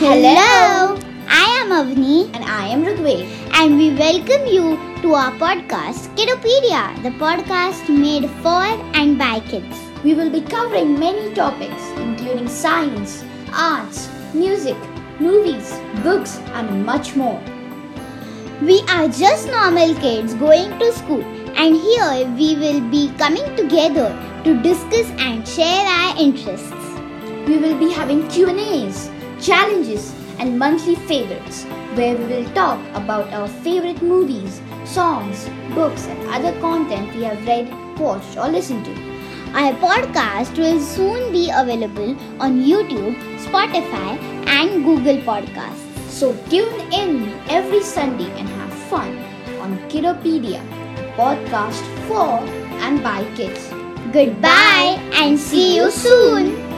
Hello. I am Avni And I am Rigved. and we welcome you to our podcast Kidopedia, the podcast made for and by kids. We will be covering many topics, including science, arts, music, movies, books, and much more. We are just normal kids going to school and here we will be coming together to discuss and share our interests. We will be having Q&As, challenges, and monthly favorites, where we will talk about our favorite movies, songs, books, and other content we have read, watched, or listened to. Our podcast will soon be available on YouTube, Spotify, and Google Podcasts. So tune in every Sunday and have fun on Kidopedia, podcast for and by kids. Goodbye and see you soon.